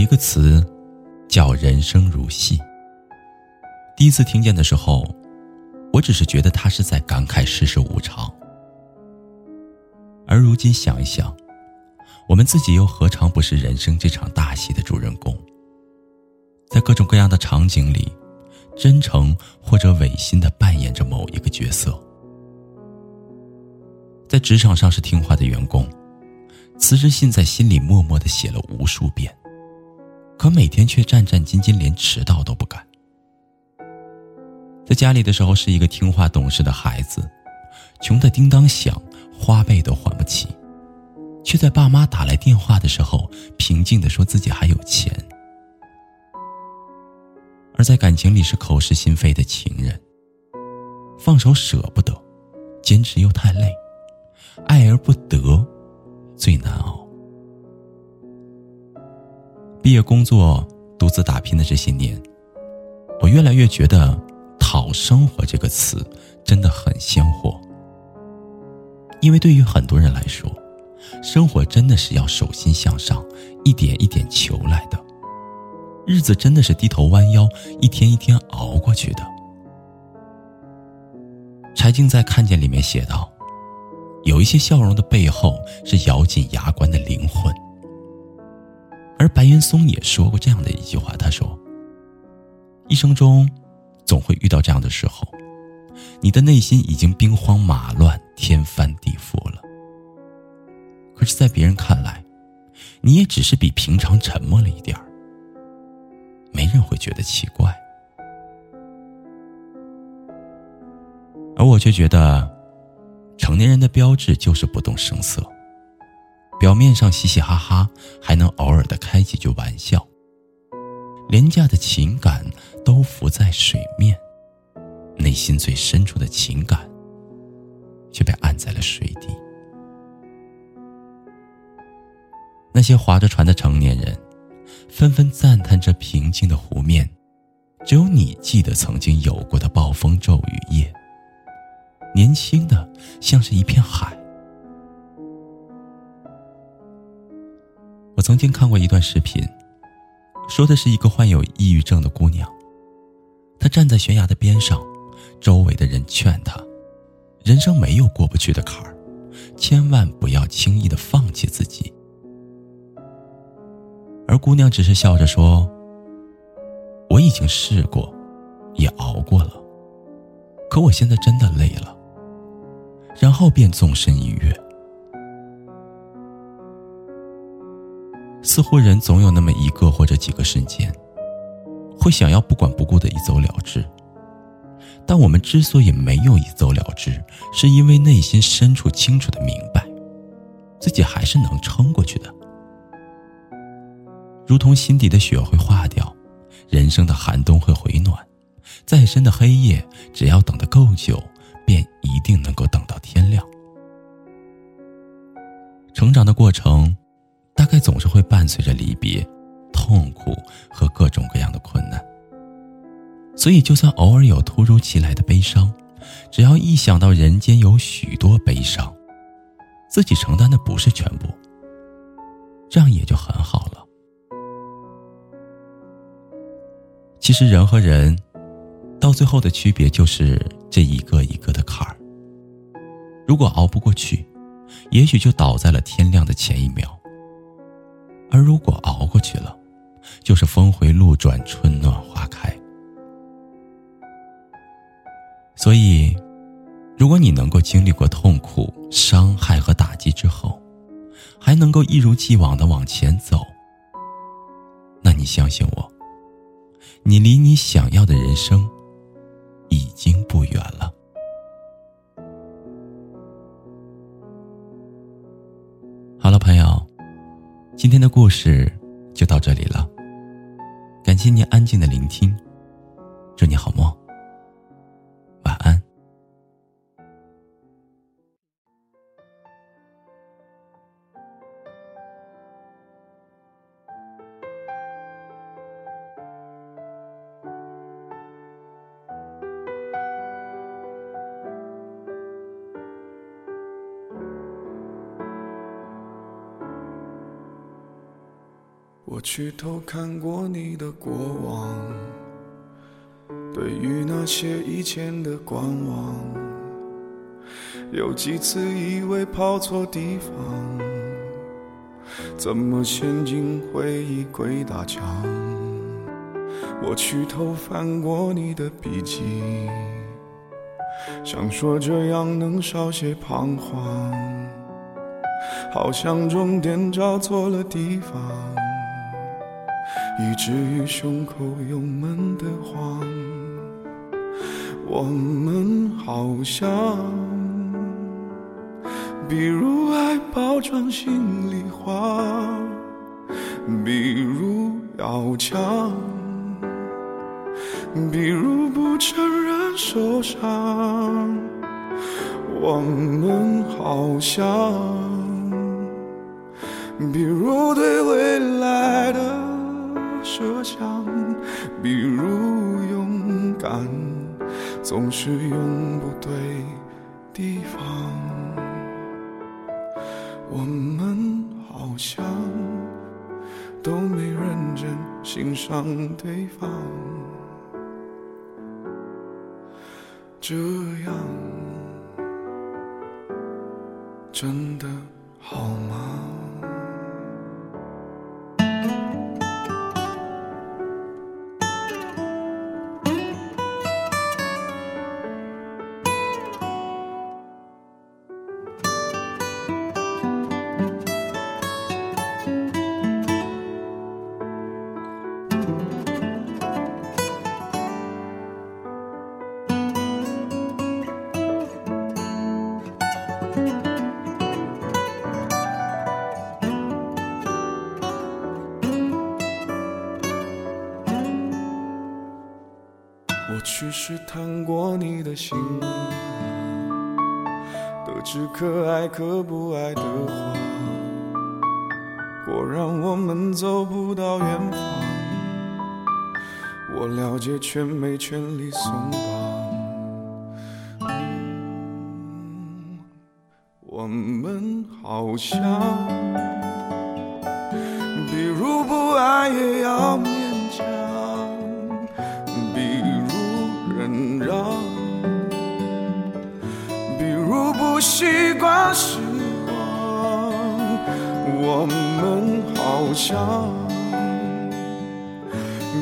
一个词，叫“人生如戏”。第一次听见的时候，我只是觉得他是在感慨世事无常。而如今想一想，我们自己又何尝不是人生这场大戏的主人公？在各种各样的场景里，真诚或者违心的扮演着某一个角色。在职场上是听话的员工，辞职信在心里默默的写了无数遍。可每天却战战兢兢，连迟到都不敢。在家里的时候是一个听话懂事的孩子，穷的叮当响，花呗都还不起，却在爸妈打来电话的时候，平静的说自己还有钱。而在感情里是口是心非的情人，放手舍不得，坚持又太累，爱而不得，最难熬。毕业工作、独自打拼的这些年，我越来越觉得“讨生活”这个词真的很鲜活。因为对于很多人来说，生活真的是要手心向上，一点一点求来的，日子真的是低头弯腰，一天一天熬过去的。柴静在《看见》里面写道：“有一些笑容的背后，是咬紧牙关的灵魂。”而白岩松也说过这样的一句话：“他说，一生中总会遇到这样的时候，你的内心已经兵荒马乱、天翻地覆了。可是，在别人看来，你也只是比平常沉默了一点儿，没人会觉得奇怪。而我却觉得，成年人的标志就是不动声色。”表面上嘻嘻哈哈，还能偶尔的开几句玩笑。廉价的情感都浮在水面，内心最深处的情感却被按在了水底。那些划着船的成年人，纷纷赞叹这平静的湖面，只有你记得曾经有过的暴风骤雨夜。年轻的像是一片海。我曾经看过一段视频，说的是一个患有抑郁症的姑娘，她站在悬崖的边上，周围的人劝她，人生没有过不去的坎儿，千万不要轻易的放弃自己。而姑娘只是笑着说：“我已经试过，也熬过了，可我现在真的累了。”然后便纵身一跃。似乎人总有那么一个或者几个瞬间，会想要不管不顾的一走了之。但我们之所以没有一走了之，是因为内心深处清楚的明白，自己还是能撑过去的。如同心底的雪会化掉，人生的寒冬会回暖，再深的黑夜，只要等得够久，便一定能够等到天亮。成长的过程。大概总是会伴随着离别、痛苦和各种各样的困难，所以就算偶尔有突如其来的悲伤，只要一想到人间有许多悲伤，自己承担的不是全部，这样也就很好了。其实人和人，到最后的区别就是这一个一个的坎儿。如果熬不过去，也许就倒在了天亮的前一秒。而如果熬过去了，就是峰回路转，春暖花开。所以，如果你能够经历过痛苦、伤害和打击之后，还能够一如既往的往前走，那你相信我，你离你想要的人生已经不远了。今天的故事就到这里了，感谢您安静的聆听，祝你好梦。我去偷看过你的过往，对于那些以前的观望，有几次以为跑错地方，怎么陷进回忆鬼打墙？我去偷翻过你的笔记，想说这样能少些彷徨，好像终点找错了地方。以至于胸口有闷得慌，我们好像，比如爱包装心里话，比如要强，比如不承认受伤，我们好像，比如对未来。设想，比如勇敢，总是用不对地方。我们好像都没认真欣赏对方，这样真的好吗？我去试探过你的心，得知可爱可不爱的话，果然我们走不到远方。我了解，却没权利松绑。我们好像，比如不爱也要勉强。比如不习惯失望，我们好像，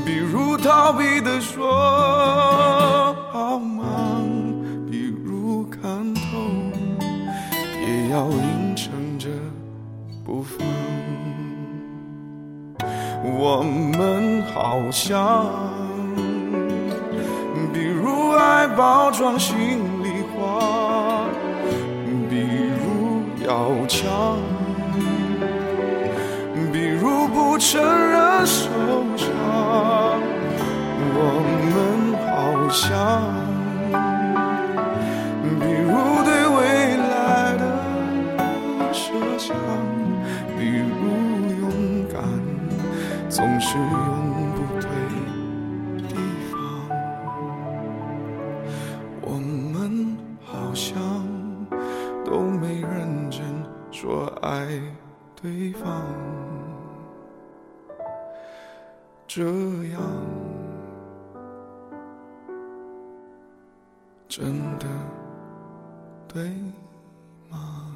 比如逃避的说好吗？比如看透，也要硬撑着不放。我们好像，比如爱包装心里话。比如要强，比如不承认受伤，我们好像，比如对未来的设想，比如勇敢，总是用放，这样真的对吗？